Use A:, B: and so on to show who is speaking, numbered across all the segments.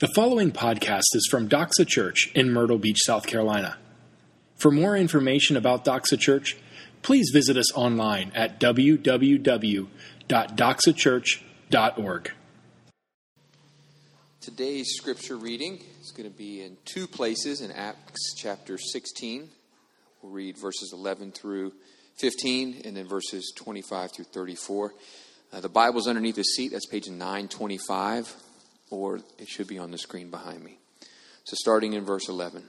A: The following podcast is from Doxa Church in Myrtle Beach, South Carolina. For more information about Doxa Church, please visit us online at www.doxachurch.org.
B: Today's scripture reading is going to be in two places in Acts chapter 16. We'll read verses 11 through 15 and then verses 25 through 34. Uh, the Bible's underneath the seat. That's page 925 or it should be on the screen behind me. So, starting in verse 11.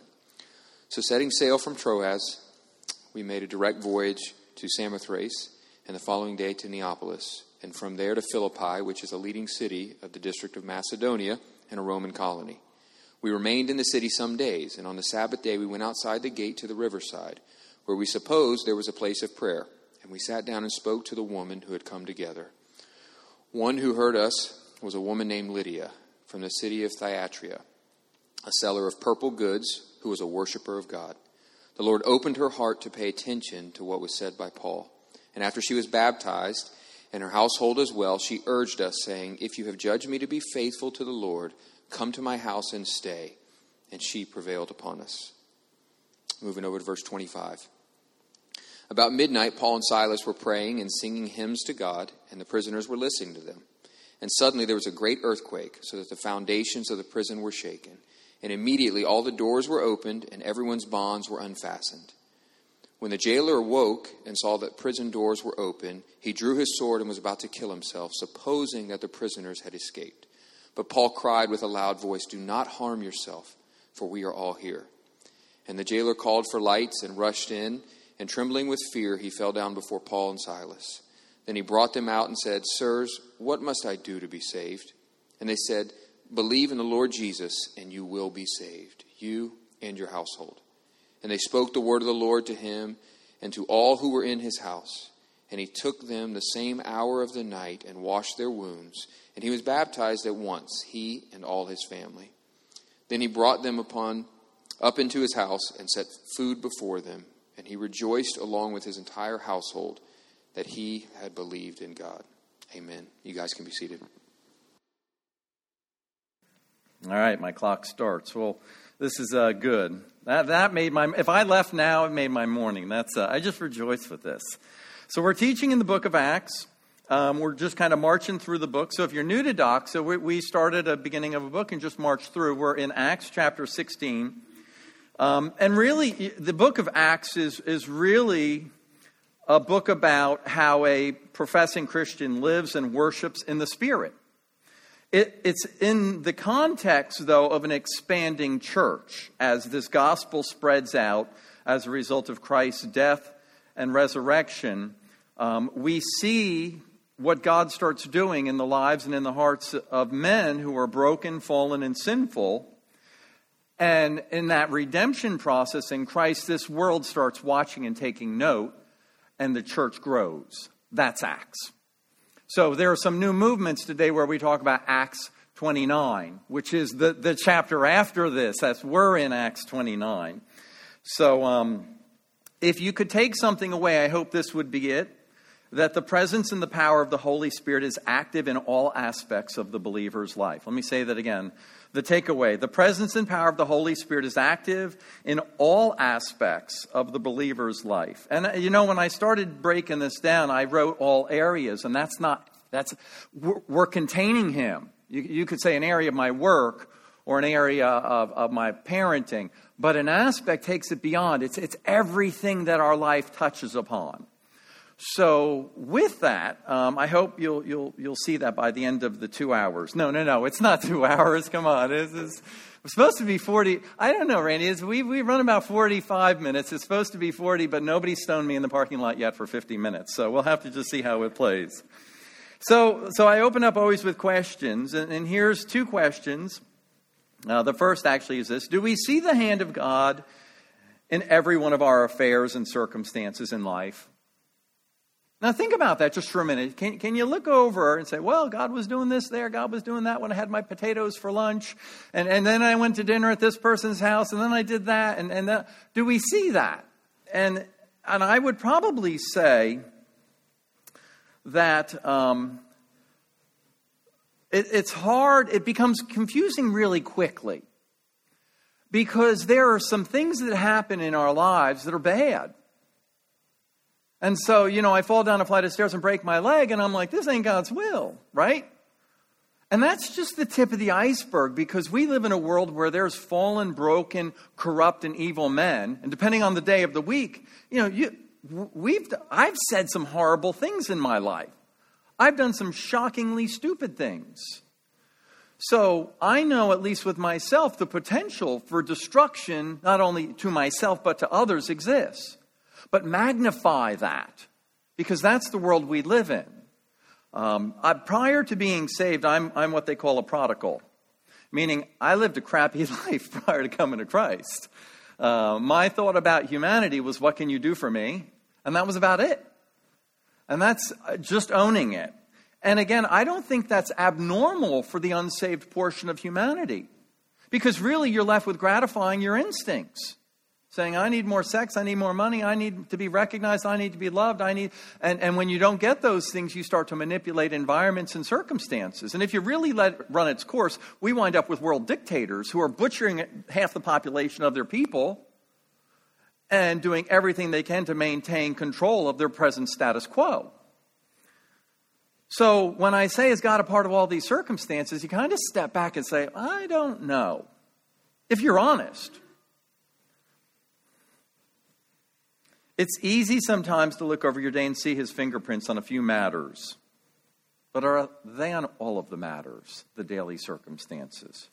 B: So, setting sail from Troas, we made a direct voyage to Samothrace, and the following day to Neapolis, and from there to Philippi, which is a leading city of the district of Macedonia and a Roman colony. We remained in the city some days, and on the Sabbath day we went outside the gate to the riverside, where we supposed there was a place of prayer, and we sat down and spoke to the woman who had come together. One who heard us was a woman named Lydia from the city of Thyatira, a seller of purple goods who was a worshiper of God. The Lord opened her heart to pay attention to what was said by Paul. And after she was baptized, and her household as well, she urged us, saying, If you have judged me to be faithful to the Lord, come to my house and stay. And she prevailed upon us. Moving over to verse 25. About midnight, Paul and Silas were praying and singing hymns to God, and the prisoners were listening to them. And suddenly there was a great earthquake, so that the foundations of the prison were shaken. And immediately all the doors were opened, and everyone's bonds were unfastened. When the jailer awoke and saw that prison doors were open, he drew his sword and was about to kill himself, supposing that the prisoners had escaped. But Paul cried with a loud voice, Do not harm yourself, for we are all here. And the jailer called for lights and rushed in, and trembling with fear, he fell down before Paul and Silas. Then he brought them out and said, Sirs, what must I do to be saved? And they said, Believe in the Lord Jesus, and you will be saved, you and your household. And they spoke the word of the Lord to him and to all who were in his house. And he took them the same hour of the night and washed their wounds. And he was baptized at once, he and all his family. Then he brought them upon up into his house and set food before them. And he rejoiced along with his entire household that he had believed in God. Amen. You guys can be seated.
C: All right, my clock starts. Well, this is uh, good. That, that made my, if I left now, it made my morning. That's, uh, I just rejoice with this. So we're teaching in the book of Acts. Um, we're just kind of marching through the book. So if you're new to Doc, so we, we started a beginning of a book and just marched through. We're in Acts chapter 16. Um, and really, the book of Acts is, is really a book about how a professing Christian lives and worships in the Spirit. It, it's in the context, though, of an expanding church as this gospel spreads out as a result of Christ's death and resurrection. Um, we see what God starts doing in the lives and in the hearts of men who are broken, fallen, and sinful. And in that redemption process in Christ, this world starts watching and taking note and the church grows. That's Acts. So there are some new movements today where we talk about Acts 29, which is the, the chapter after this. That's we're in Acts 29. So um, if you could take something away, I hope this would be it that the presence and the power of the Holy Spirit is active in all aspects of the believer's life. Let me say that again. The takeaway the presence and power of the Holy Spirit is active in all aspects of the believer's life. And uh, you know, when I started breaking this down, I wrote all areas, and that's not, that's, we're, we're containing Him. You, you, could say an area of my work or an area of, of my parenting, but an aspect takes it beyond. It's, it's everything that our life touches upon. So, with that, um, I hope you'll, you'll, you'll see that by the end of the two hours. No, no, no, it's not two hours. Come on. It's, it's supposed to be 40. I don't know, Randy. It's, we, we run about 45 minutes. It's supposed to be 40, but nobody stoned me in the parking lot yet for 50 minutes. So, we'll have to just see how it plays. So, so I open up always with questions, and, and here's two questions. Uh, the first actually is this Do we see the hand of God in every one of our affairs and circumstances in life? Now, think about that just for a minute. Can, can you look over and say, well, God was doing this there, God was doing that when I had my potatoes for lunch, and, and then I went to dinner at this person's house, and then I did that, and, and that. do we see that? And, and I would probably say that um, it, it's hard, it becomes confusing really quickly because there are some things that happen in our lives that are bad. And so, you know, I fall down a flight of stairs and break my leg, and I'm like, this ain't God's will, right? And that's just the tip of the iceberg because we live in a world where there's fallen, broken, corrupt, and evil men. And depending on the day of the week, you know, you, we've, I've said some horrible things in my life. I've done some shockingly stupid things. So I know, at least with myself, the potential for destruction, not only to myself, but to others, exists. But magnify that, because that's the world we live in. Um, I, prior to being saved, I'm, I'm what they call a prodigal, meaning I lived a crappy life prior to coming to Christ. Uh, my thought about humanity was, what can you do for me? And that was about it. And that's uh, just owning it. And again, I don't think that's abnormal for the unsaved portion of humanity. Because really, you're left with gratifying your instincts saying, I need more sex, I need more money, I need to be recognized, I need to be loved, I need. And, and when you don't get those things, you start to manipulate environments and circumstances. And if you really let it run its course, we wind up with world dictators who are butchering half the population of their people and doing everything they can to maintain control of their present status quo. So when I say, is God a part of all these circumstances, you kind of step back and say, I don't know. If you're honest. It's easy sometimes to look over your day and see his fingerprints on a few matters. But are they on all of the matters, the daily circumstances?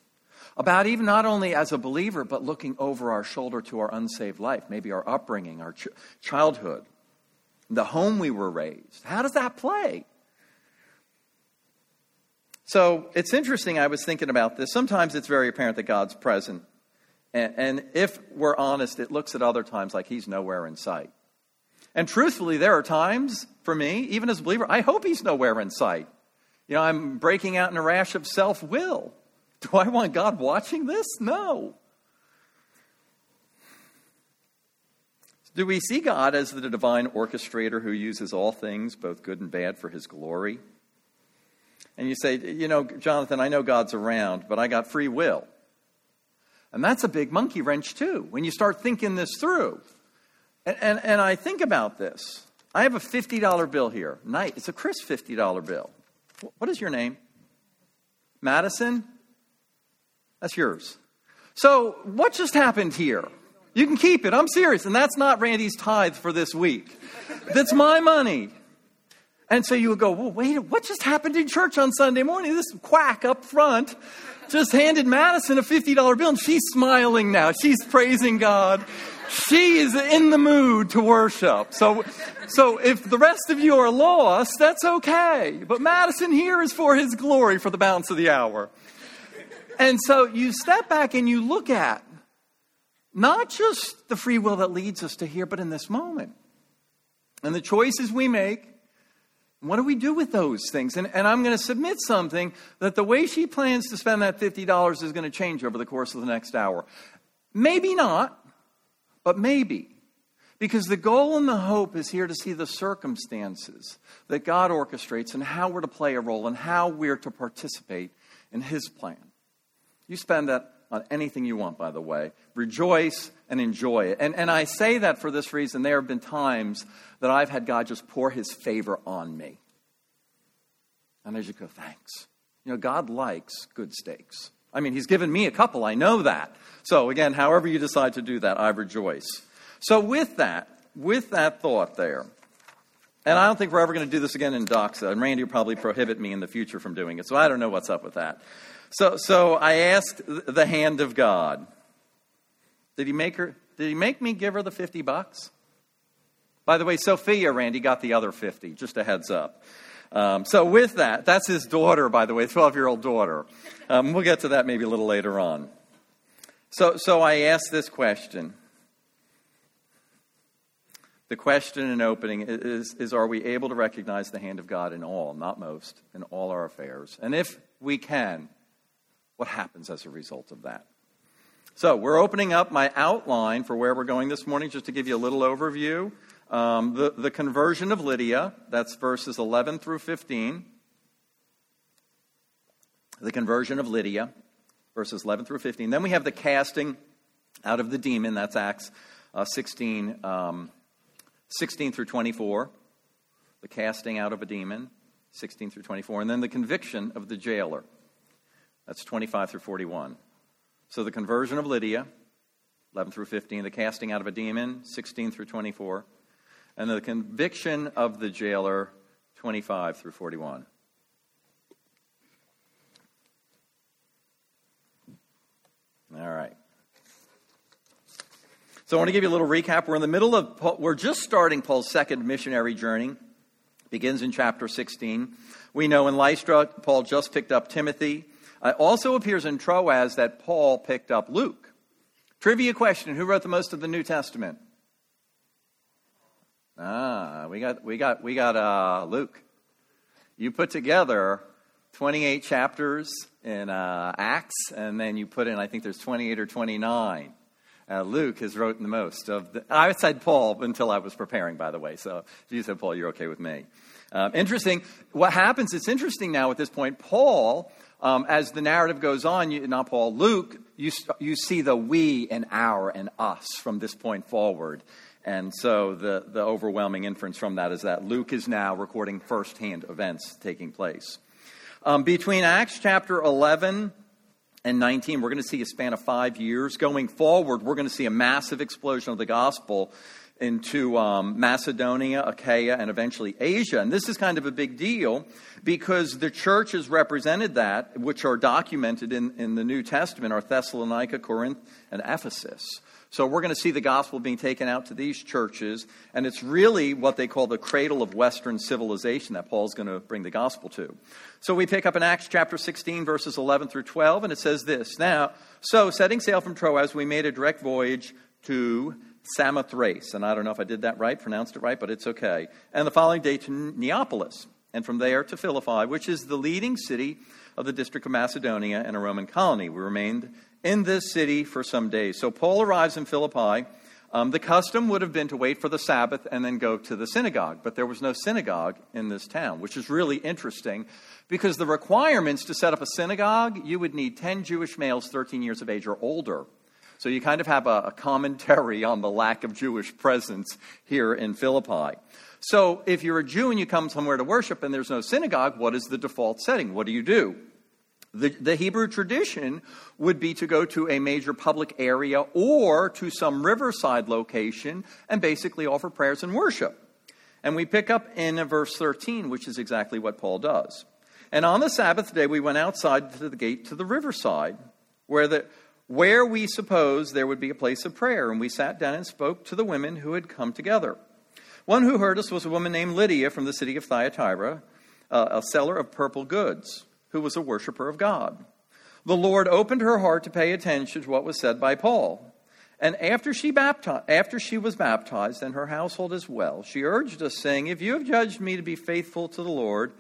C: About even not only as a believer, but looking over our shoulder to our unsaved life, maybe our upbringing, our ch- childhood, the home we were raised. How does that play? So it's interesting, I was thinking about this. Sometimes it's very apparent that God's present. And, and if we're honest, it looks at other times like He's nowhere in sight. And truthfully, there are times for me, even as a believer, I hope he's nowhere in sight. You know, I'm breaking out in a rash of self will. Do I want God watching this? No. Do we see God as the divine orchestrator who uses all things, both good and bad, for his glory? And you say, you know, Jonathan, I know God's around, but I got free will. And that's a big monkey wrench, too, when you start thinking this through. And, and, and I think about this. I have a $50 bill here. Night. It's a Chris $50 bill. What is your name? Madison? That's yours. So, what just happened here? You can keep it. I'm serious. And that's not Randy's tithe for this week. That's my money. And so you would go, well, wait, what just happened in church on Sunday morning? This quack up front just handed Madison a $50 bill and she's smiling now. She's praising God she is in the mood to worship. So, so if the rest of you are lost, that's okay. But Madison here is for his glory for the balance of the hour. And so you step back and you look at not just the free will that leads us to here, but in this moment. And the choices we make, what do we do with those things? And, and I'm going to submit something that the way she plans to spend that $50 is going to change over the course of the next hour. Maybe not, but maybe. Because the goal and the hope is here to see the circumstances that God orchestrates and how we're to play a role and how we're to participate in His plan. You spend that on anything you want, by the way. Rejoice and enjoy it. And, and I say that for this reason. There have been times that I've had God just pour His favor on me. And I just go, thanks. You know, God likes good steaks. I mean, He's given me a couple, I know that. So, again, however you decide to do that, I rejoice. So, with that, with that thought there, and I don't think we're ever going to do this again in Doxa, and Randy will probably prohibit me in the future from doing it, so I don't know what's up with that. So, so I asked the hand of God, did he make her? Did he make me give her the 50 bucks? By the way, Sophia, Randy, got the other 50, just a heads up. Um, so, with that, that's his daughter, by the way, 12 year old daughter. Um, we'll get to that maybe a little later on. So, so I asked this question. The question in opening is, is Are we able to recognize the hand of God in all, not most, in all our affairs? And if we can, what happens as a result of that? So, we're opening up my outline for where we're going this morning, just to give you a little overview. Um, the, the conversion of Lydia, that's verses 11 through 15. the conversion of Lydia, verses 11 through 15. Then we have the casting out of the demon, that's Acts uh, 16, um, 16 through 24. The casting out of a demon, 16 through 24. And then the conviction of the jailer, that's 25 through 41. So the conversion of Lydia, 11 through 15, the casting out of a demon, 16 through 24, and the conviction of the jailer, 25 through 41. All right. So I want to give you a little recap. We're in the middle of, we're just starting Paul's second missionary journey. Begins in chapter 16. We know in Lystra, Paul just picked up Timothy. It also appears in Troas that Paul picked up Luke. Trivia question Who wrote the most of the New Testament? Ah, we got, we got, we got uh, Luke. You put together 28 chapters in uh, Acts, and then you put in, I think there's 28 or 29. Uh, Luke has written the most of the, I said Paul until I was preparing, by the way. So if you said Paul, you're okay with me. Um, interesting. What happens, it's interesting now at this point, Paul, um, as the narrative goes on, you, not Paul, Luke, you, you see the we and our and us from this point forward. And so the, the overwhelming inference from that is that Luke is now recording firsthand events taking place. Um, between Acts chapter 11 and 19, we're going to see a span of five years. Going forward, we're going to see a massive explosion of the gospel into um, Macedonia, Achaia, and eventually Asia. And this is kind of a big deal because the churches represented that, which are documented in, in the New Testament, are Thessalonica, Corinth, and Ephesus. So we're going to see the gospel being taken out to these churches, and it's really what they call the cradle of Western civilization that Paul's going to bring the gospel to. So we pick up in Acts chapter 16, verses 11 through 12, and it says this Now, so setting sail from Troas, we made a direct voyage to Samothrace. And I don't know if I did that right, pronounced it right, but it's okay. And the following day to Neapolis, and from there to Philippi, which is the leading city of the district of Macedonia and a Roman colony. We remained in this city for some days. So Paul arrives in Philippi. Um, the custom would have been to wait for the Sabbath and then go to the synagogue, but there was no synagogue in this town, which is really interesting because the requirements to set up a synagogue, you would need 10 Jewish males 13 years of age or older. So you kind of have a, a commentary on the lack of Jewish presence here in Philippi. So if you're a Jew and you come somewhere to worship and there's no synagogue, what is the default setting? What do you do? The, the, Hebrew tradition would be to go to a major public area or to some riverside location and basically offer prayers and worship. And we pick up in verse 13, which is exactly what Paul does. And on the Sabbath day, we went outside to the gate to the riverside, where, the, where we supposed there would be a place of prayer. And we sat down and spoke to the women who had come together. One who heard us was a woman named Lydia from the city of Thyatira, uh, a seller of purple goods who was a worshiper of God. The Lord opened her heart to pay attention to what was said by Paul. And after she, baptized, after she was baptized, and her household as well, she urged us, saying, If you have judged me to be faithful to the Lord,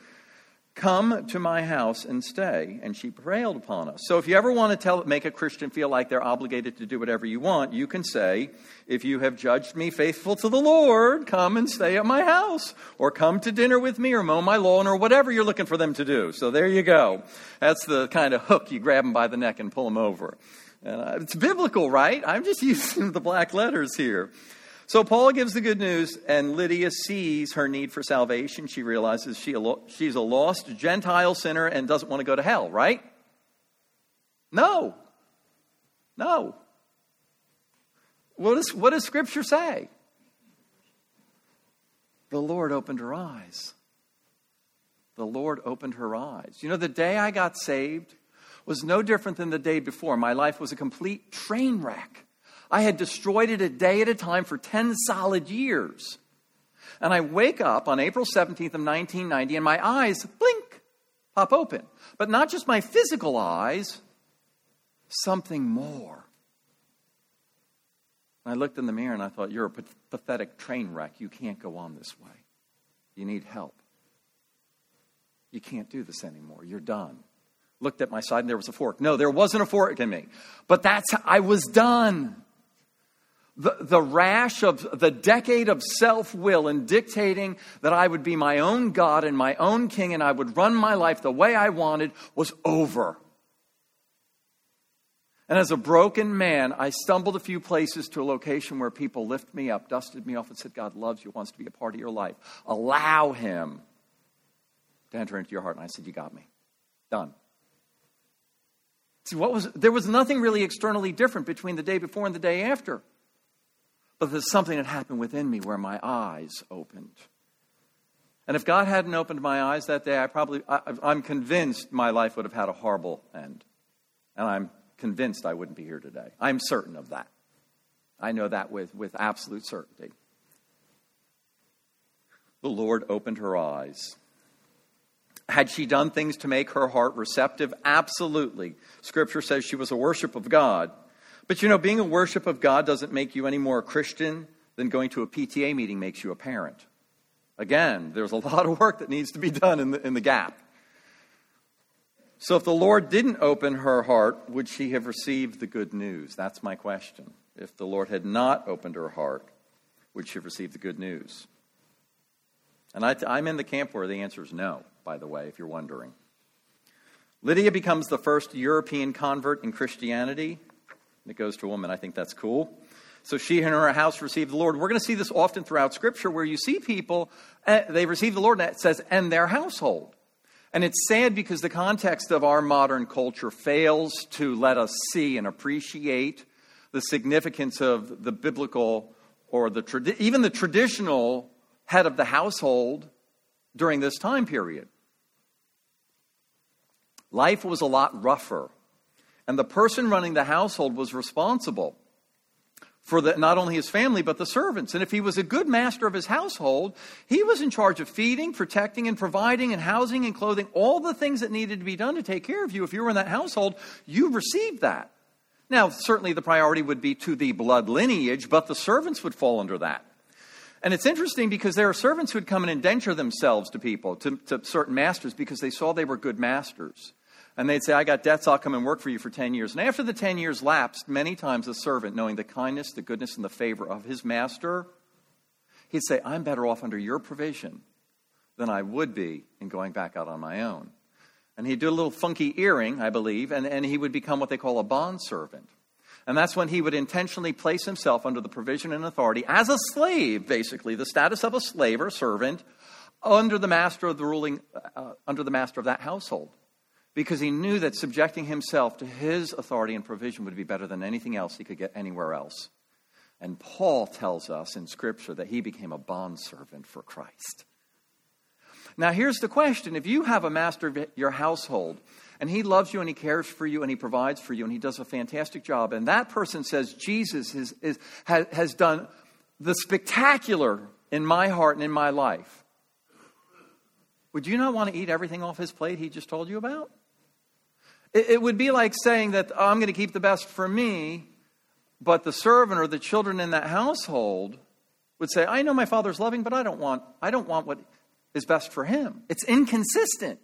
C: Come to my house and stay. And she prevailed upon us. So if you ever want to tell, make a Christian feel like they're obligated to do whatever you want, you can say, If you have judged me faithful to the Lord, come and stay at my house, or come to dinner with me, or mow my lawn, or whatever you're looking for them to do. So there you go. That's the kind of hook you grab them by the neck and pull them over. Uh, it's biblical, right? I'm just using the black letters here. So Paul gives the good news, and Lydia sees her need for salvation. She realizes she, she's a lost Gentile sinner and doesn't want to go to hell, right? No. No. What, is, what does Scripture say? The Lord opened her eyes. The Lord opened her eyes. You know, the day I got saved was no different than the day before. My life was a complete train wreck. I had destroyed it a day at a time for 10 solid years. And I wake up on April 17th of 1990 and my eyes blink, pop open. But not just my physical eyes, something more. I looked in the mirror and I thought, You're a pathetic train wreck. You can't go on this way. You need help. You can't do this anymore. You're done. Looked at my side and there was a fork. No, there wasn't a fork in me. But that's, I was done. The, the rash of the decade of self will and dictating that I would be my own God and my own king and I would run my life the way I wanted was over. And as a broken man, I stumbled a few places to a location where people lifted me up, dusted me off, and said, God loves you, wants to be a part of your life. Allow him to enter into your heart. And I said, You got me. Done. See, what was there was nothing really externally different between the day before and the day after. But there's something that happened within me where my eyes opened. And if God hadn't opened my eyes that day, I probably, I, I'm convinced my life would have had a horrible end. And I'm convinced I wouldn't be here today. I'm certain of that. I know that with, with absolute certainty. The Lord opened her eyes. Had she done things to make her heart receptive? Absolutely. Scripture says she was a worship of God. But you know, being a worship of God doesn't make you any more a Christian than going to a PTA meeting makes you a parent. Again, there's a lot of work that needs to be done in the, in the gap. So, if the Lord didn't open her heart, would she have received the good news? That's my question. If the Lord had not opened her heart, would she have received the good news? And I, am in the camp where the answer is no, by the way, if you're wondering. Lydia becomes the first European convert in Christianity. It goes to a woman. I think that's cool. So she and her house received the Lord. We're going to see this often throughout Scripture where you see people, uh, they receive the Lord, and it says, and their household. And it's sad because the context of our modern culture fails to let us see and appreciate the significance of the biblical or the even the traditional head of the household during this time period. Life was a lot rougher and the person running the household was responsible for the, not only his family, but the servants. And if he was a good master of his household, he was in charge of feeding, protecting, and providing, and housing and clothing, all the things that needed to be done to take care of you. If you were in that household, you received that. Now, certainly the priority would be to the blood lineage, but the servants would fall under that. And it's interesting because there are servants who would come and indenture themselves to people, to, to certain masters, because they saw they were good masters and they'd say, I got debts, I'll come and work for you for 10 years. And after the 10 years lapsed, many times the servant, knowing the kindness, the goodness, and the favor of his master, he'd say, I'm better off under your provision than I would be in going back out on my own. And he'd do a little funky earring, I believe, and, and he would become what they call a bond servant. And that's when he would intentionally place himself under the provision and authority as a slave, basically, the status of a slave or servant under the master of the ruling, uh, under the master of that household because he knew that subjecting himself to his authority and provision would be better than anything else he could get anywhere else. And Paul tells us in Scripture that he became a bondservant for Christ. Now, here's the question if you have a master of your household, and he loves you and he cares for you and he provides for you and he does a fantastic job, and that person says, Jesus is, is, has, has done the spectacular in my heart and in my life, would you not want to eat everything off his plate he just told you about? It, it would be like saying that oh, I'm going to keep the best for me, but the servant or the children in that household would say, I know my father's loving, but I don't want, I don't want what is best for him. It's inconsistent.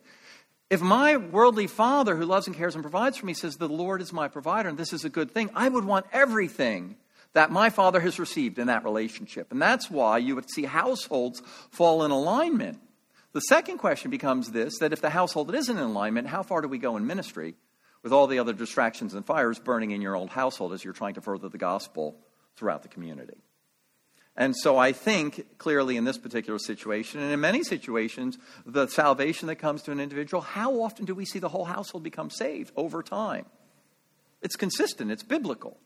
C: If my worldly father who loves and cares and provides for me says, The Lord is my provider and this is a good thing, I would want everything that my father has received in that relationship. And that's why you would see households fall in alignment. The second question becomes this that if the household isn't in alignment, how far do we go in ministry with all the other distractions and fires burning in your old household as you're trying to further the gospel throughout the community? And so I think clearly in this particular situation, and in many situations, the salvation that comes to an individual, how often do we see the whole household become saved over time? It's consistent, it's biblical.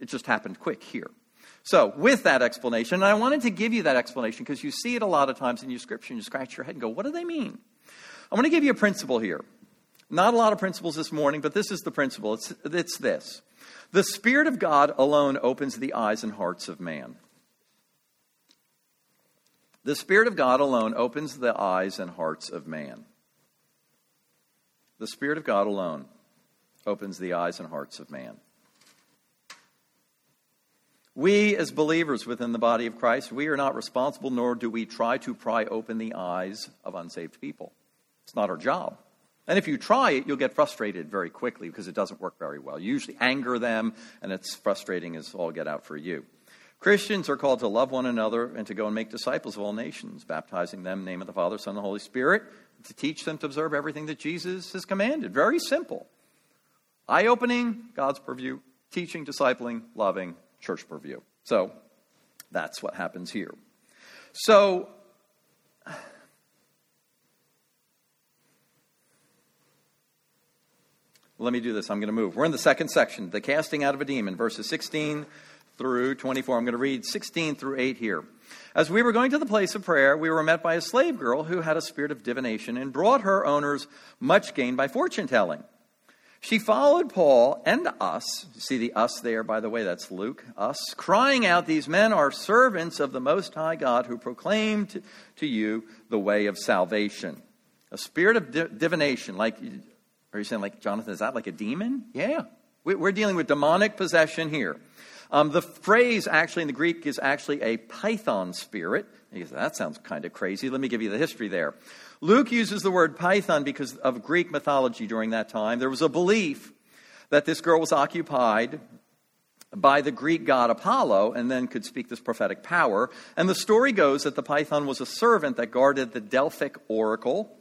C: It just happened quick here. So, with that explanation, and I wanted to give you that explanation because you see it a lot of times in your scripture and you scratch your head and go, what do they mean? I'm going to give you a principle here. Not a lot of principles this morning, but this is the principle. It's, it's this The Spirit of God alone opens the eyes and hearts of man. The Spirit of God alone opens the eyes and hearts of man. The Spirit of God alone opens the eyes and hearts of man. We, as believers within the body of Christ, we are not responsible, nor do we try to pry open the eyes of unsaved people. It's not our job. And if you try it, you'll get frustrated very quickly because it doesn't work very well. You usually anger them, and it's frustrating as all get out for you. Christians are called to love one another and to go and make disciples of all nations, baptizing them in the name of the Father, Son, and the Holy Spirit, to teach them to observe everything that Jesus has commanded. Very simple. Eye opening, God's purview, teaching, discipling, loving, church purview. So that's what happens here. So, let me do this. I'm going to move. We're in the second section, the casting out of a demon, verses 16 through 24. I'm going to read 16 through 8 here. As we were going to the place of prayer, we were met by a slave girl who had a spirit of divination and brought her owners much gain by fortune telling. She followed Paul and us. See the us there, by the way, that's Luke, us, crying out, These men are servants of the Most High God who proclaimed to, you the way of salvation. A spirit of di- divination, like, are you saying, like, Jonathan, is that like a demon? Yeah. We're dealing with demonic possession here. Um, the phrase actually in the Greek is actually a python spirit. That sounds kind of crazy. Let me give you the history there. Luke uses the word python because of Greek mythology during that time. There was a belief that this girl was occupied by the Greek god Apollo and then could speak this prophetic power. And the story goes that the python was a servant that guarded the Delphic oracle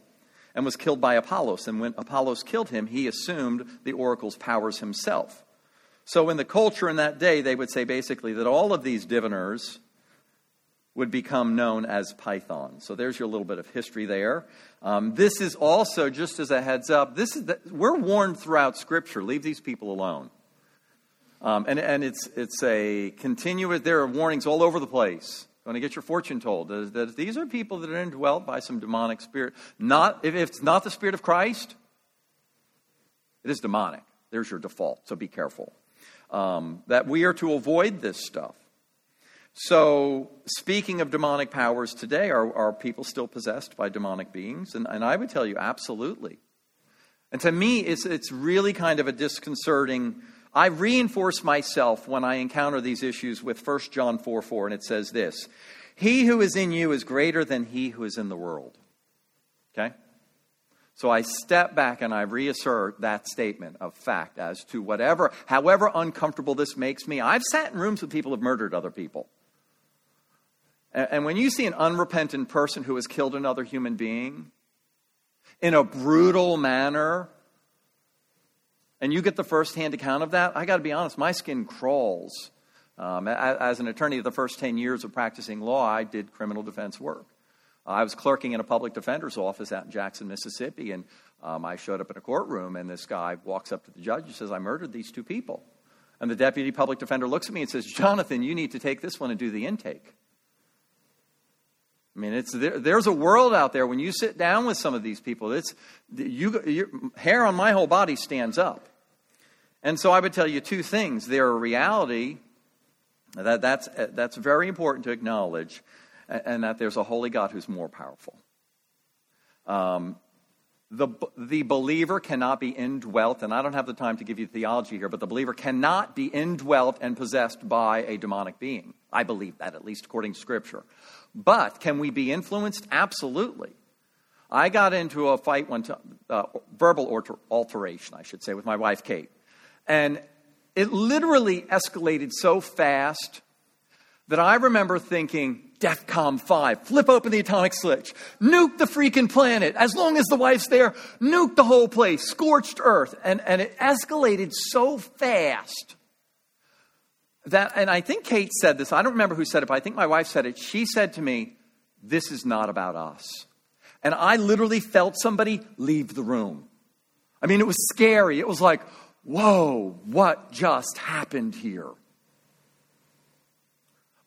C: and was killed by Apollos. And when Apollos killed him, he assumed the oracle's powers himself. So, in the culture in that day, they would say basically that all of these diviners would become known as Python. So, there's your little bit of history there. Um, this is also, just as a heads up, this is the, we're warned throughout Scripture leave these people alone. Um, and and it's, it's a continuous, there are warnings all over the place. Going to get your fortune told that, these are people that are indwelt by some demonic spirit. Not, if it's not the Spirit of Christ, it is demonic. There's your default, so be careful um, that we are to avoid this stuff. So, speaking of demonic powers today, are, are people still possessed by demonic beings? And, and I would tell you, absolutely. And to me, it's, it's really kind of a disconcerting. I reinforce myself when I encounter these issues with 1 John 4 4, and it says this He who is in you is greater than he who is in the world. Okay? So I step back and I reassert that statement of fact as to whatever, however uncomfortable this makes me. I've sat in rooms with people who have murdered other people. And when you see an unrepentant person who has killed another human being in a brutal manner, and you get the firsthand account of that, I got to be honest, my skin crawls. Um, as an attorney, the first 10 years of practicing law, I did criminal defense work. I was clerking in a public defender's office out in Jackson, Mississippi, and um, I showed up in a courtroom, and this guy walks up to the judge and says, I murdered these two people. And the deputy public defender looks at me and says, Jonathan, you need to take this one and do the intake. I mean, it's, there, there's a world out there when you sit down with some of these people, it's, you, your hair on my whole body stands up. And so I would tell you two things. They're a reality that, that's, that's very important to acknowledge and that there's a holy God who's more powerful. Um, the, the believer cannot be indwelt, and I don't have the time to give you theology here, but the believer cannot be indwelt and possessed by a demonic being. I believe that, at least according to Scripture. But can we be influenced? Absolutely. I got into a fight one time, uh, verbal alter- alteration, I should say, with my wife Kate. And it literally escalated so fast that I remember thinking, DEFCON 5. Flip open the atomic switch. Nuke the freaking planet. As long as the wife's there, nuke the whole place. Scorched earth. And, and it escalated so fast that, and I think Kate said this. I don't remember who said it, but I think my wife said it. She said to me, This is not about us. And I literally felt somebody leave the room. I mean, it was scary. It was like, whoa, what just happened here?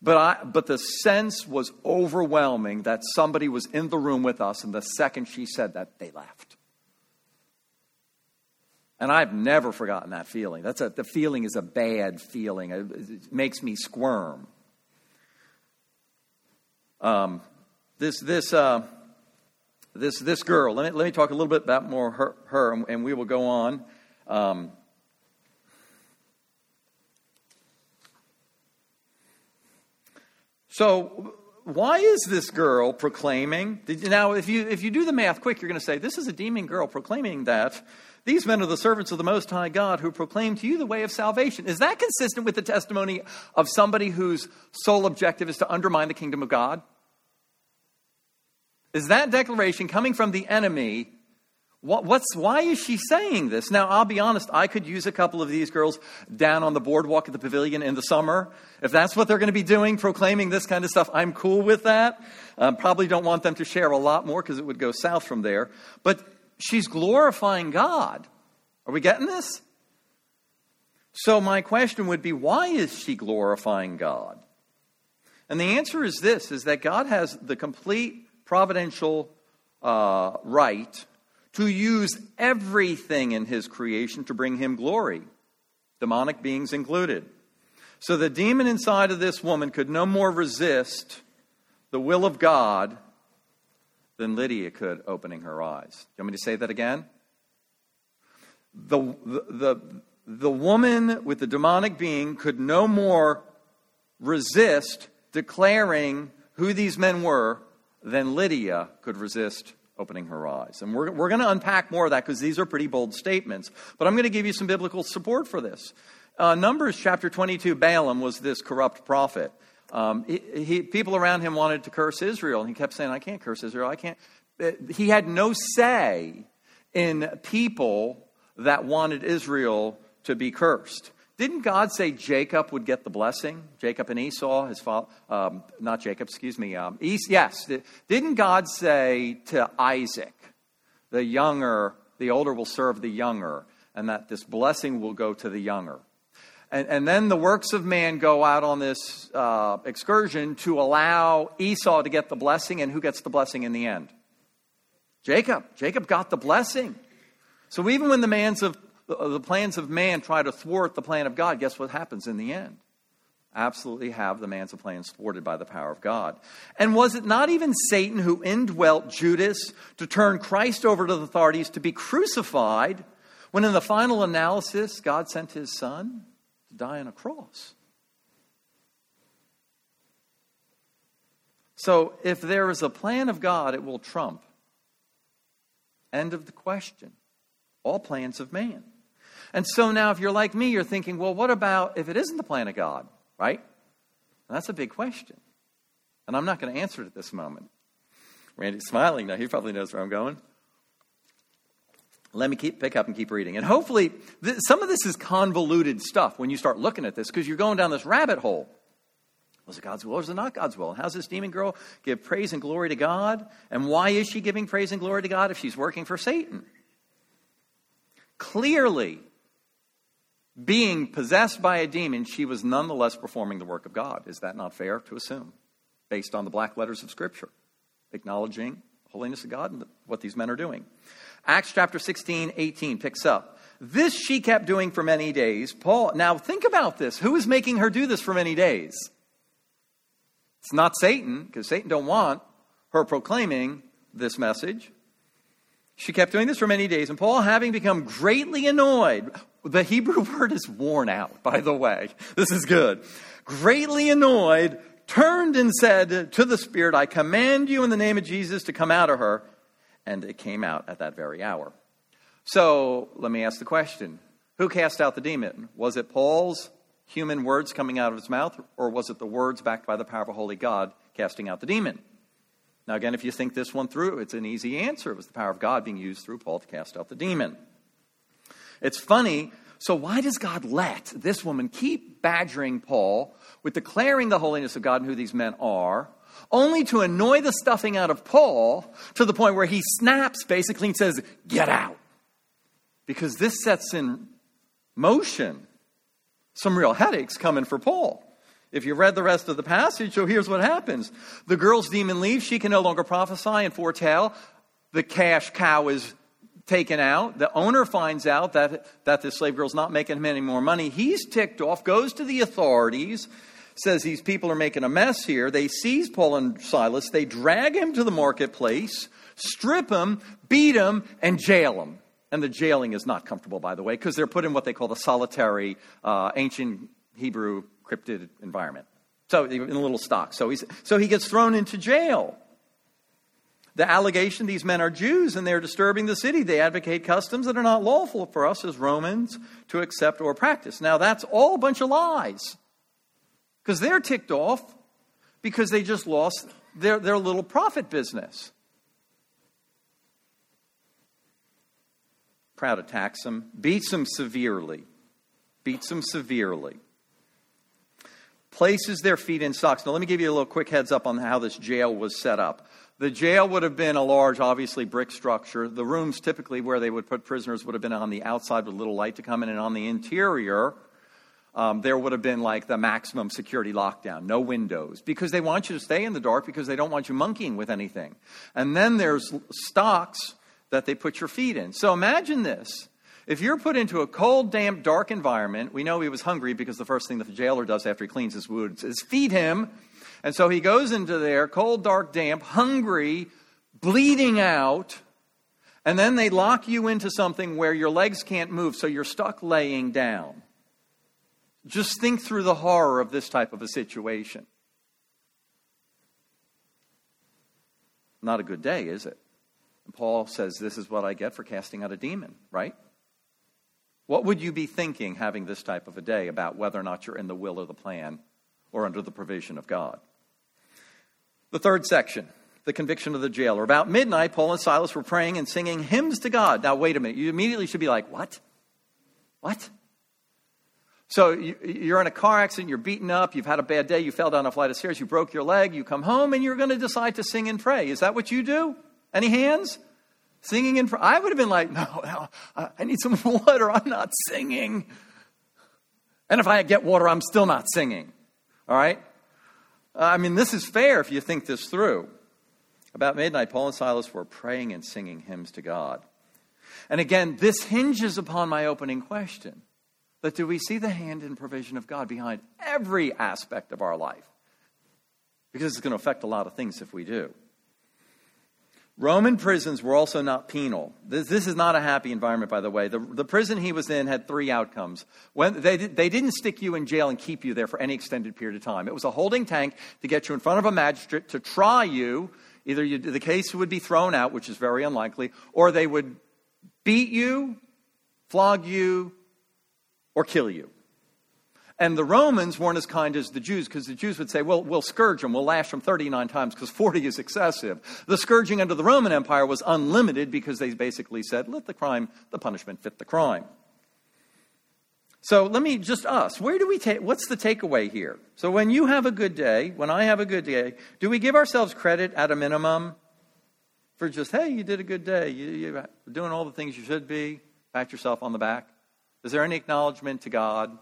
C: But, I, but the sense was overwhelming that somebody was in the room with us, and the second she said that, they left. And I've never forgotten that feeling. That's a, the feeling is a bad feeling, it, it makes me squirm. Um, this, this, uh, this, this girl, let me, let me talk a little bit about more her, her and we will go on. Um, So why is this girl proclaiming? Now, if you, if you do the math quick, you're going to say, this is a demon girl proclaiming that these men are the servants of the Most High God who proclaim to you the way of salvation. Is that consistent with the testimony of somebody whose sole objective is to undermine the kingdom of God? Is that declaration coming from the enemy what, what's, why is she saying this? Now, I'll be honest, I could use a couple of these girls down on the boardwalk at the pavilion in the summer. If that's what they're going to be doing, proclaiming this kind of stuff, I'm cool with that. Um, probably don't want them to share a lot more because it would go south from there. But she's glorifying God. Are we getting this? So, my question would be why is she glorifying God? And the answer is this is that God has the complete providential uh, right to use everything in his creation to bring him glory, demonic beings included. So the demon inside of this woman could no more resist the will of God than Lydia could opening her eyes. Do you want me to say that again? The, the, the, the woman with the demonic being could no more resist declaring who these men were than Lydia could resist opening her eyes. And we're, we're going to unpack more of that because these are pretty bold statements. But I'm going to give you some biblical support for this. Uh, Numbers chapter 22, Balaam was this corrupt prophet. Um, he, he, people around him wanted to curse Israel, and he kept saying, I can't curse Israel. I can't. Uh, he had no say in people that wanted Israel to be cursed. Didn't God say Jacob would get the blessing? Jacob and Esau, his father, um, not Jacob, excuse me. Um, Es- yes. Didn't God say to Isaac, the younger, the older will serve the younger, and that this blessing will go to the younger? And, and then the works of man go out on this uh, excursion to allow Esau to get the blessing, and who gets the blessing in the end? Jacob. Jacob got the blessing. So even when the man's of the, plans of man try to thwart the plan of God, guess what happens in the end? Absolutely have the man's plans thwarted by the power of God. And was it not even Satan who indwelt Judas to turn Christ over to the authorities to be crucified when in the final analysis God sent his son to die on a cross? So if there is a plan of God, it will trump. End of the question. All plans of man. And so now, if you're like me, you're thinking, well, what about if it isn't the plan of God, right? And that's a big question. And I'm not going to answer it at this moment. Randy's smiling now. He probably knows where I'm going. Let me keep, pick up and keep reading. And hopefully, th- some of this is convoluted stuff when you start looking at this because you're going down this rabbit hole. Was it God's will or was it not God's will? How's this demon girl give praise and glory to God? And why is she giving praise and glory to God if she's working for Satan? Clearly, being possessed by a demon, she was nonetheless performing the work of God. Is that not fair to assume, based on the black letters of Scripture, acknowledging holiness of God and what these men are doing? Acts chapter 16, 18 picks up. This she kept doing for many days. Paul, now think about this. Who is making her do this for many days? It's not Satan, because Satan don't want her proclaiming this message. She kept doing this for many days, and Paul, having become greatly annoyed, the Hebrew word is worn out, by the way. This is good. Greatly annoyed, turned and said to the Spirit, I command you in the name of Jesus to come out of her. And it came out at that very hour. So let me ask the question Who cast out the demon? Was it Paul's human words coming out of his mouth, or was it the words backed by the power of a holy God casting out the demon? Now, again, if you think this one through, it's an easy answer. It was the power of God being used through Paul to cast out the demon. It's funny. So, why does God let this woman keep badgering Paul with declaring the holiness of God and who these men are, only to annoy the stuffing out of Paul to the point where he snaps basically and says, Get out? Because this sets in motion some real headaches coming for Paul. If you read the rest of the passage, so here's what happens. The girl's demon leaves. She can no longer prophesy and foretell. The cash cow is taken out. The owner finds out that, that the slave girl's not making him any more money. He's ticked off, goes to the authorities, says these people are making a mess here. They seize Paul and Silas, they drag him to the marketplace, strip him, beat him, and jail him. And the jailing is not comfortable, by the way, because they're put in what they call the solitary, uh, ancient Hebrew cryptid environment. So in a little stock. So, he's, so he gets thrown into jail. The allegation these men are Jews and they're disturbing the city. They advocate customs that are not lawful for us as Romans to accept or practice. Now, that's all a bunch of lies because they're ticked off because they just lost their, their little profit business. Proud attacks them, beats them severely, beats them severely places their feet in stocks. Now, let me give you a little quick heads up on how this jail was set up. The jail would have been a large, obviously, brick structure. The rooms, typically where they would put prisoners, would have been on the outside with little light to come in, and on the interior, um, there would have been like the maximum security lockdown, no windows, because they want you to stay in the dark because they don't want you monkeying with anything. And then there's stocks that they put your feet in. So imagine this. If you're put into a cold, damp, dark environment, we know he was hungry because the first thing that the jailer does after he cleans his wounds is feed him and so he goes into there, cold, dark, damp, hungry, bleeding out. And then they lock you into something where your legs can't move, so you're stuck laying down. Just think through the horror of this type of a situation. Not a good day, is it? And Paul says, This is what I get for casting out a demon, right? What would you be thinking having this type of a day about whether or not you're in the will or the plan or under the provision of God? The third section, the conviction of the jailer. About midnight, Paul and Silas were praying and singing hymns to God. Now, wait a minute. You immediately should be like, what? What? So you're in a car accident, you're beaten up, you've had a bad day, you fell down a flight of stairs, you broke your leg, you come home, and you're going to decide to sing and pray. Is that what you do? Any hands? Singing and pray? I would have been like, no, I need some water. I'm not singing. And if I get water, I'm still not singing. All right? Uh, I mean, this is fair if you think this through. About midnight, Paul and Silas were praying and singing hymns to God. And again, this hinges upon my opening question that do we see the hand and provision of God behind every aspect of our life? Because it's going to affect a lot of things if we do. Roman prisons were also not penal. This, this, is not a happy environment, by the way. The, the prison he was in had three outcomes. When they, they didn't stick you in jail and keep you there for any extended period of time. It was a holding tank to get you in front of a magistrate to try you. Either you, the case would be thrown out, which is very unlikely, or they would beat you, flog you, or kill you. And the Romans weren't as kind as the Jews because the Jews would say, well, we'll scourge them, we'll lash them 39 times because 40 is excessive. The scourging under the Roman Empire was unlimited because they basically said, let the crime, the punishment fit the crime. So let me just ask, where do we take, what's the takeaway here? So when you have a good day, when I have a good day, do we give ourselves credit at a minimum for just, hey, you did a good day, you, you're doing all the things you should be, pat yourself on the back? Is there any acknowledgement to God?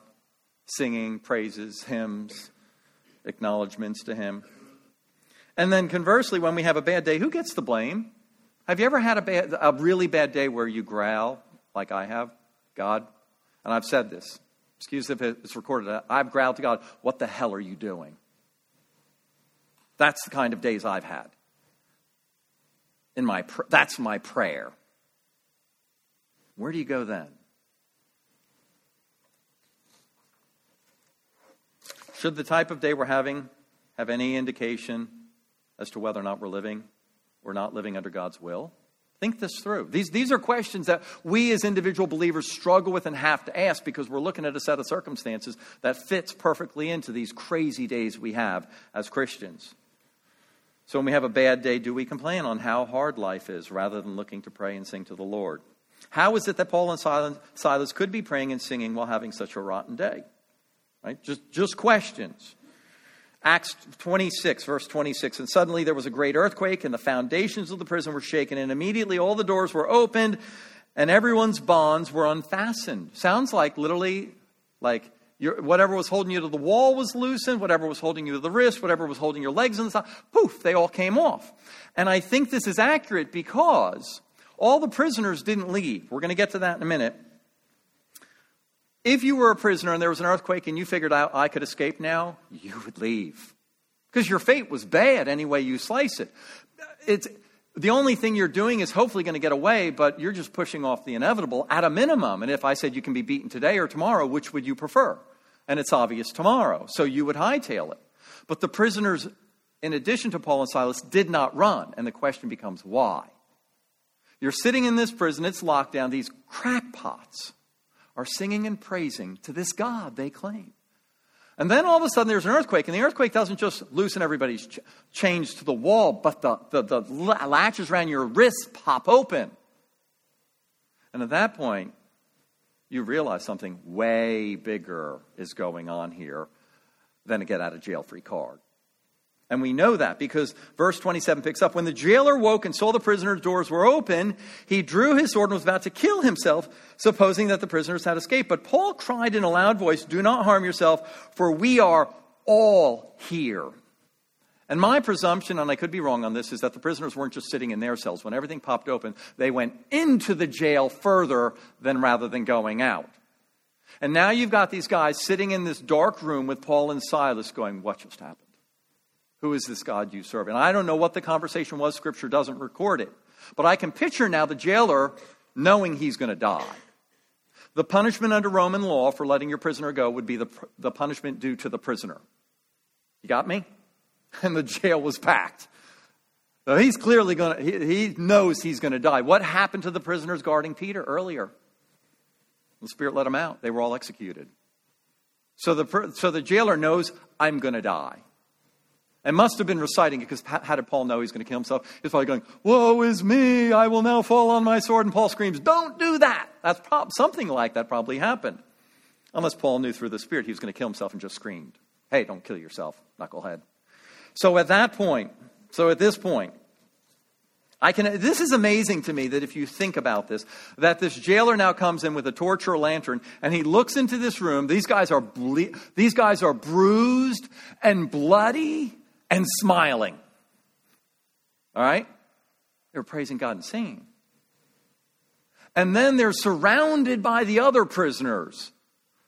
C: Singing praises, hymns, acknowledgments to Him. And then conversely, when we have a bad day, who gets the blame? Have you ever had a, bad, a really bad day where you growl, like I have? God? And I've said this. Excuse if it's recorded. I've growled to God, What the hell are you doing? That's the kind of days I've had. In my, that's my prayer. Where do you go then? Should the type of day we're having have any indication as to whether or not we're living or not living under God's will? Think this through. These, these are questions that we as individual believers struggle with and have to ask because we're looking at a set of circumstances that fits perfectly into these crazy days we have as Christians. So when we have a bad day, do we complain on how hard life is rather than looking to pray and sing to the Lord? How is it that Paul and Silas could be praying and singing while having such a rotten day? Right? Just, just questions. Acts 26, verse 26. And suddenly there was a great earthquake, and the foundations of the prison were shaken, and immediately all the doors were opened, and everyone's bonds were unfastened. Sounds like literally like whatever was holding you to the wall was loosened, whatever was holding you to the wrist, whatever was holding your legs and stuff, poof, they all came off. And I think this is accurate because all the prisoners didn't leave. We're going to get to that in a minute. If you were a prisoner and there was an earthquake and you figured out I could escape now, you would leave. Because your fate was bad any way you slice it. It's, the only thing you're doing is hopefully going to get away, but you're just pushing off the inevitable at a minimum. And if I said you can be beaten today or tomorrow, which would you prefer? And it's obvious tomorrow. So you would hightail it. But the prisoners, in addition to Paul and Silas, did not run. And the question becomes why? You're sitting in this prison, it's locked down. These crackpots are singing and praising to this God they claim. And then all of a sudden there's an earthquake, and the earthquake doesn't just loosen everybody's ch- chains to the wall, but the, the, the latches around your wrists pop open. And at that point, you realize something way bigger is going on here than a get out of jail free card. And we know that because verse 27 picks up when the jailer woke and saw the prisoner's doors were open, he drew his sword and was about to kill himself, supposing that the prisoners had escaped. But Paul cried in a loud voice, Do not harm yourself, for we are all here. And my presumption, and I could be wrong on this, is that the prisoners weren't just sitting in their cells. When everything popped open, they went into the jail further than rather than going out. And now you've got these guys sitting in this dark room with Paul and Silas going, What just happened? Who is this God you serve? And I don't know what the conversation was, Scripture doesn't record it. But I can picture now the jailer knowing he's going to die. The punishment under Roman law for letting your prisoner go would be the, the punishment due to the prisoner. You got me? and the jail was packed. So he's clearly going to, he, he knows he's going to die. What happened to the prisoners guarding Peter earlier? The Spirit let them out. They were all executed. So the, so the jailer knows, I'm going to die. And must have been reciting it because how did Paul know he's going to kill himself? He's probably going, Woe is me, I will now fall on my sword. And Paul screams, Don't do that. That's prob- something like that probably happened. Unless Paul knew through the Spirit he was going to kill himself and just screamed, Hey, don't kill yourself, knucklehead. So at that point, so at this point, I can, this is amazing to me that if you think about this, that this jailer now comes in with a torch or a lantern and he looks into this room. These guys are, ble- these guys are bruised and bloody and smiling. All right? They're praising God and singing. And then they're surrounded by the other prisoners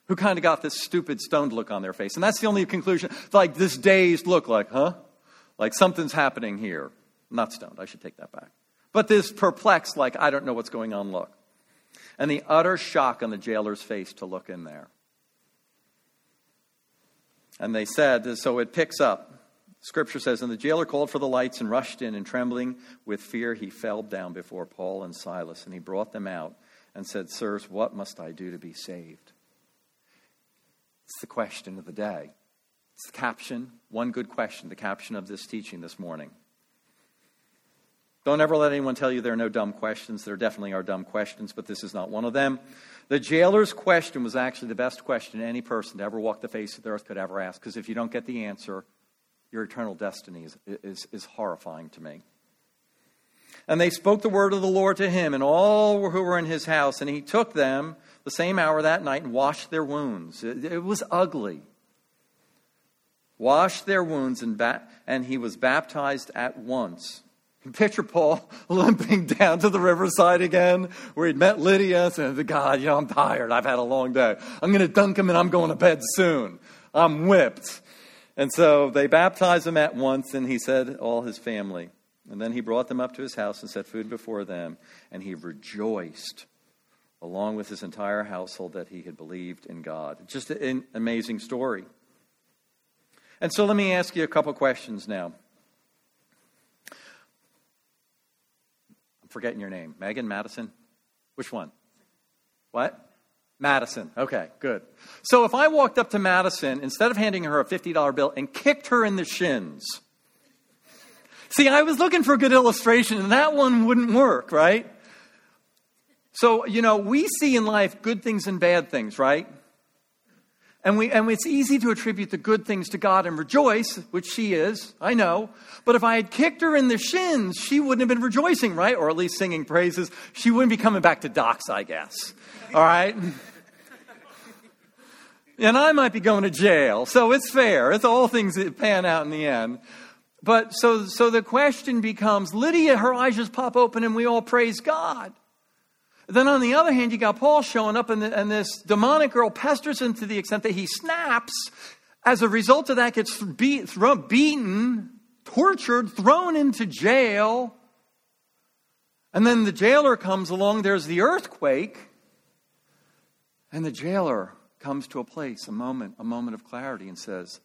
C: who kind of got this stupid stoned look on their face. And that's the only conclusion. Like this dazed look, like, huh? Like something's happening here. Not stoned, I should take that back. But this perplexed, like, I don't know what's going on look. And the utter shock on the jailer's face to look in there. And they said, so it picks up. Scripture says, And the jailer called for the lights and rushed in, and trembling with fear, he fell down before Paul and Silas. And he brought them out and said, Sirs, what must I do to be saved? It's the question of the day. It's the caption, one good question, the caption of this teaching this morning. Don't ever let anyone tell you there are no dumb questions. There definitely are dumb questions, but this is not one of them. The jailer's question was actually the best question any person to ever walk the face of the earth could ever ask, because if you don't get the answer, your eternal destiny is, is, is horrifying to me. And they spoke the word of the Lord to him and all who were in his house, and he took them the same hour that night and washed their wounds. It, it was ugly. Washed their wounds, and, ba- and he was baptized at once. Picture Paul limping down to the riverside again, where he'd met Lydia, saying, God, you know, I'm tired. I've had a long day. I'm going to dunk him and I'm going to bed soon. I'm whipped. And so they baptized him at once, and he said, all his family. And then he brought them up to his house and set food before them, and he rejoiced along with his entire household, that he had believed in God. Just an amazing story. And so let me ask you a couple questions now. I'm forgetting your name. Megan Madison? Which one? What? Madison. Okay, good. So if I walked up to Madison, instead of handing her a $50 bill and kicked her in the shins, see, I was looking for a good illustration, and that one wouldn't work, right? So, you know, we see in life good things and bad things, right? And, we, and it's easy to attribute the good things to God and rejoice, which she is, I know. But if I had kicked her in the shins, she wouldn't have been rejoicing, right? Or at least singing praises. She wouldn't be coming back to Doxa, I guess. All right? And I might be going to jail. So it's fair. It's all things that pan out in the end. But so, so the question becomes Lydia, her eyes just pop open and we all praise God. Then on the other hand, you got Paul showing up, and, the, and this demonic girl pesters him to the extent that he snaps. As a result of that, gets beat, thrown, beaten, tortured, thrown into jail. And then the jailer comes along, there's the earthquake, and the jailer comes to a place, a moment, a moment of clarity, and says,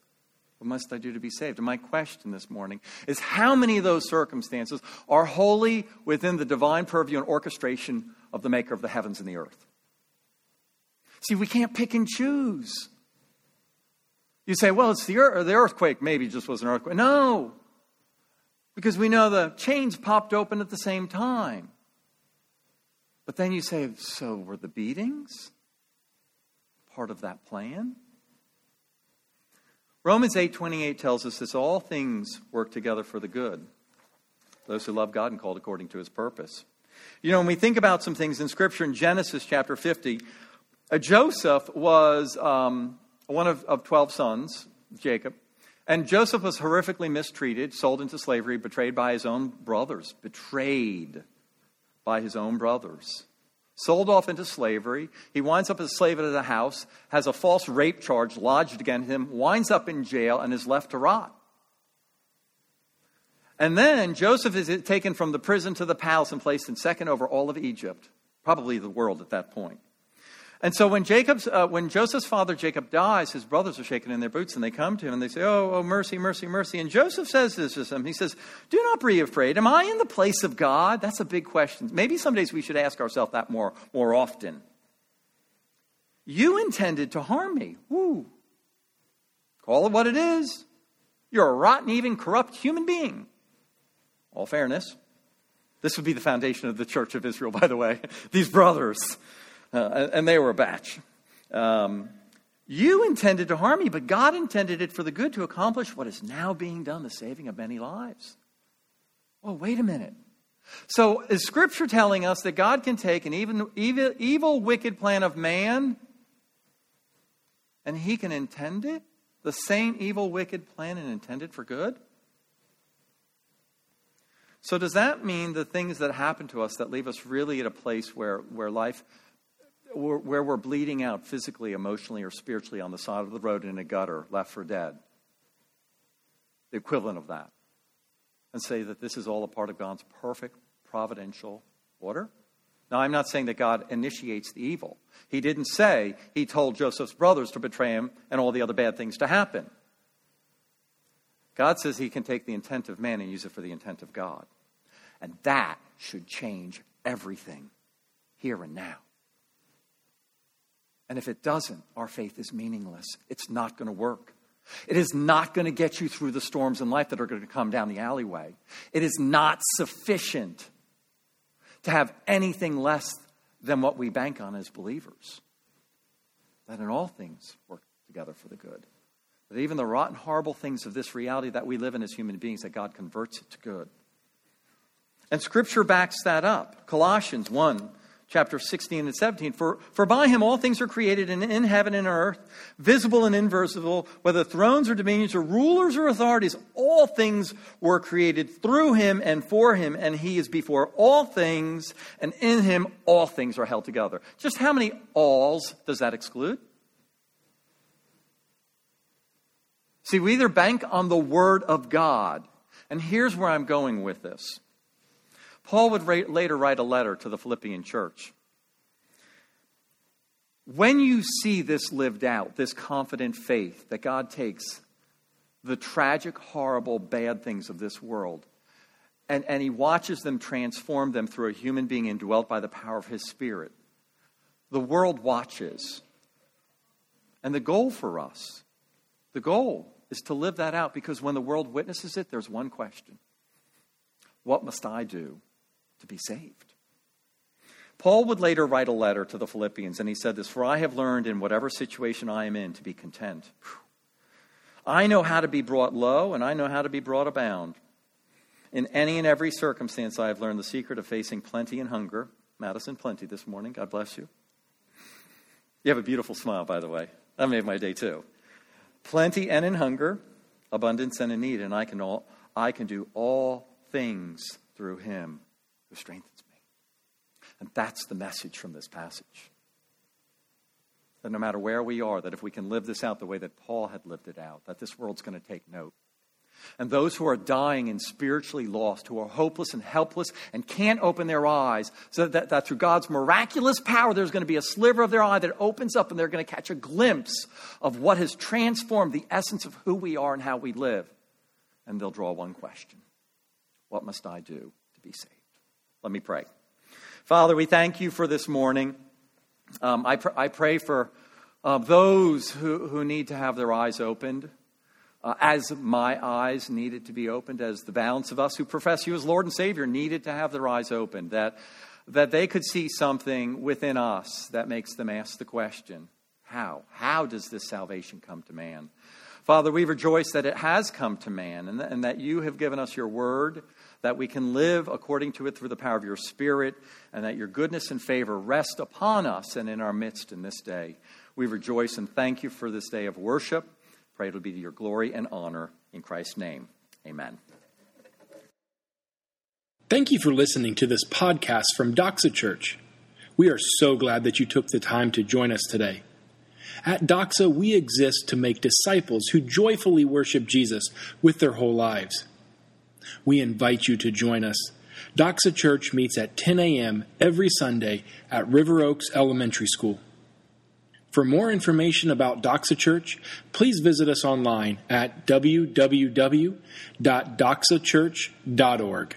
C: What must I do to be saved? And my question this morning is how many of those circumstances are wholly within the divine purview and orchestration of the maker of the heavens and the earth? See, we can't pick and choose. You say, well, it's the, earth, the earthquake. Maybe just was an earthquake. No, because we know the chains popped open at the same time. But then you say, so were the beatings part of that plan? Romans 8:28 tells us this all things work together for the good. Those who love God and called according to his purpose. You know, when we think about some things in Scripture in Genesis chapter 50, uh, Joseph was um, one of, of 12 sons, Jacob. And Joseph was horrifically mistreated, sold into slavery, betrayed by his own brothers. Betrayed by his own brothers sold off into slavery. He winds up as a slave at a house, has a false rape charge lodged against him, winds up in jail, and is left to rot. And then Joseph is taken from the prison to the palace and placed in second over all of Egypt, probably the world at that point. And so when Jacob's, uh, when Joseph's father Jacob dies, his brothers are shaking in their boots and they come to him and they say, "Oh, oh, mercy, mercy, mercy!" And Joseph says this to them. He says, "Do not be afraid. Am I in the place of God?" That's a big question. Maybe some days we should ask ourselves that more, more often. You intended to harm me. Woo. Call it what it is. You're a rotten, even corrupt human being. All fairness. This would be the foundation of the Church of Israel, by the way. These brothers uh, and they were a batch. Um, you intended to harm me, but God intended it for the good to accomplish what is now being done, the saving of many lives. Well, wait a minute. So, is Scripture telling us that God can take an even, evil, evil, wicked plan of man and he can intend it? The same evil, wicked plan and intend it for good? So, does that mean the things that happen to us that leave us really at a place where, where life where we're bleeding out physically, emotionally, or spiritually on the side of the road in a gutter, left for dead. The equivalent of that. And say that this is all a part of God's perfect providential order. Now, I'm not saying that God initiates the evil. He didn't say he told Joseph's brothers to betray him and all the other bad things to happen. God says he can take the intent of man and use it for the intent of God. And that should change everything here and now. And if it doesn't, our faith is meaningless. It's not going to work. It is not going to get you through the storms in life that are going to come down the alleyway. It is not sufficient to have anything less than what we bank on as believers. That in all things work together for the good. That even the rotten, horrible things of this reality that we live in as human beings, that God converts it to good. And Scripture backs that up. Colossians 1 chapter 16 and 17. For, for by him all things are created in, in heaven and earth, visible and invisible, whether thrones or dominions or rulers or authorities, all things were created through him and for him, and he is before all things, and in him all things are held together. Just how many alls does that exclude? See, we either bank on the Word of God, and here's where I'm going with this. Paul would later write a letter to the Philippian church. When you see this lived out, this confident faith that God takes the tragic, horrible, bad things of this world, and, and He watches them transform them through a human being indwelt by the power of His Spirit, the world watches. And the goal for us, the goal is to live that out because when the world witnesses it, there's one question What must I do to be saved. Paul would later write a letter to the Philippians, and he said this For I have learned in whatever situation I am in to be content. I know how to be brought low, and I know how to be brought abound. In any and every circumstance, I have learned the secret of facing plenty and hunger. Madison, plenty this morning. God bless you. You have a beautiful smile, by the way. That made my day too. Plenty and in hunger, abundance and in need, and I can, all, I can do all things through him who strengthens me. And that's the message from this passage. That no matter where we are, that if we can live this out the way that Paul had lived it out, that this world's going to take note. And those who are dying and spiritually lost, who are hopeless and helpless and can't open their eyes, so that, that through God's miraculous power, there's going to be a sliver of their eye that opens up and they're going to catch a glimpse of what has transformed the essence of who we are and how we live. And they'll draw one question What must I do to be saved? Let me pray. Father, we thank you for this morning. Um, I, pr- I pray for uh, those who, who need to have their eyes opened uh, as my eyes needed to be opened, as the balance of us who profess you as Lord and Savior needed to have their eyes opened, that, that they could see something within us that makes them ask the question how? How does this salvation come to man? Father, we rejoice that it has come to man and, and that you have given us your word, that we can live according to it through the power of your Spirit, and that your goodness and favor rest upon us and in our midst in this day. We rejoice and thank you for this day of worship. Pray it'll be to your glory and honor. In Christ's name, amen.
A: Thank you for listening to this podcast from Doxa Church. We are so glad that you took the time to join us today. At Doxa, we exist to make disciples who joyfully worship Jesus with their whole lives. We invite you to join us. Doxa Church meets at 10 a.m. every Sunday at River Oaks Elementary School. For more information about Doxa Church, please visit us online at www.doxachurch.org.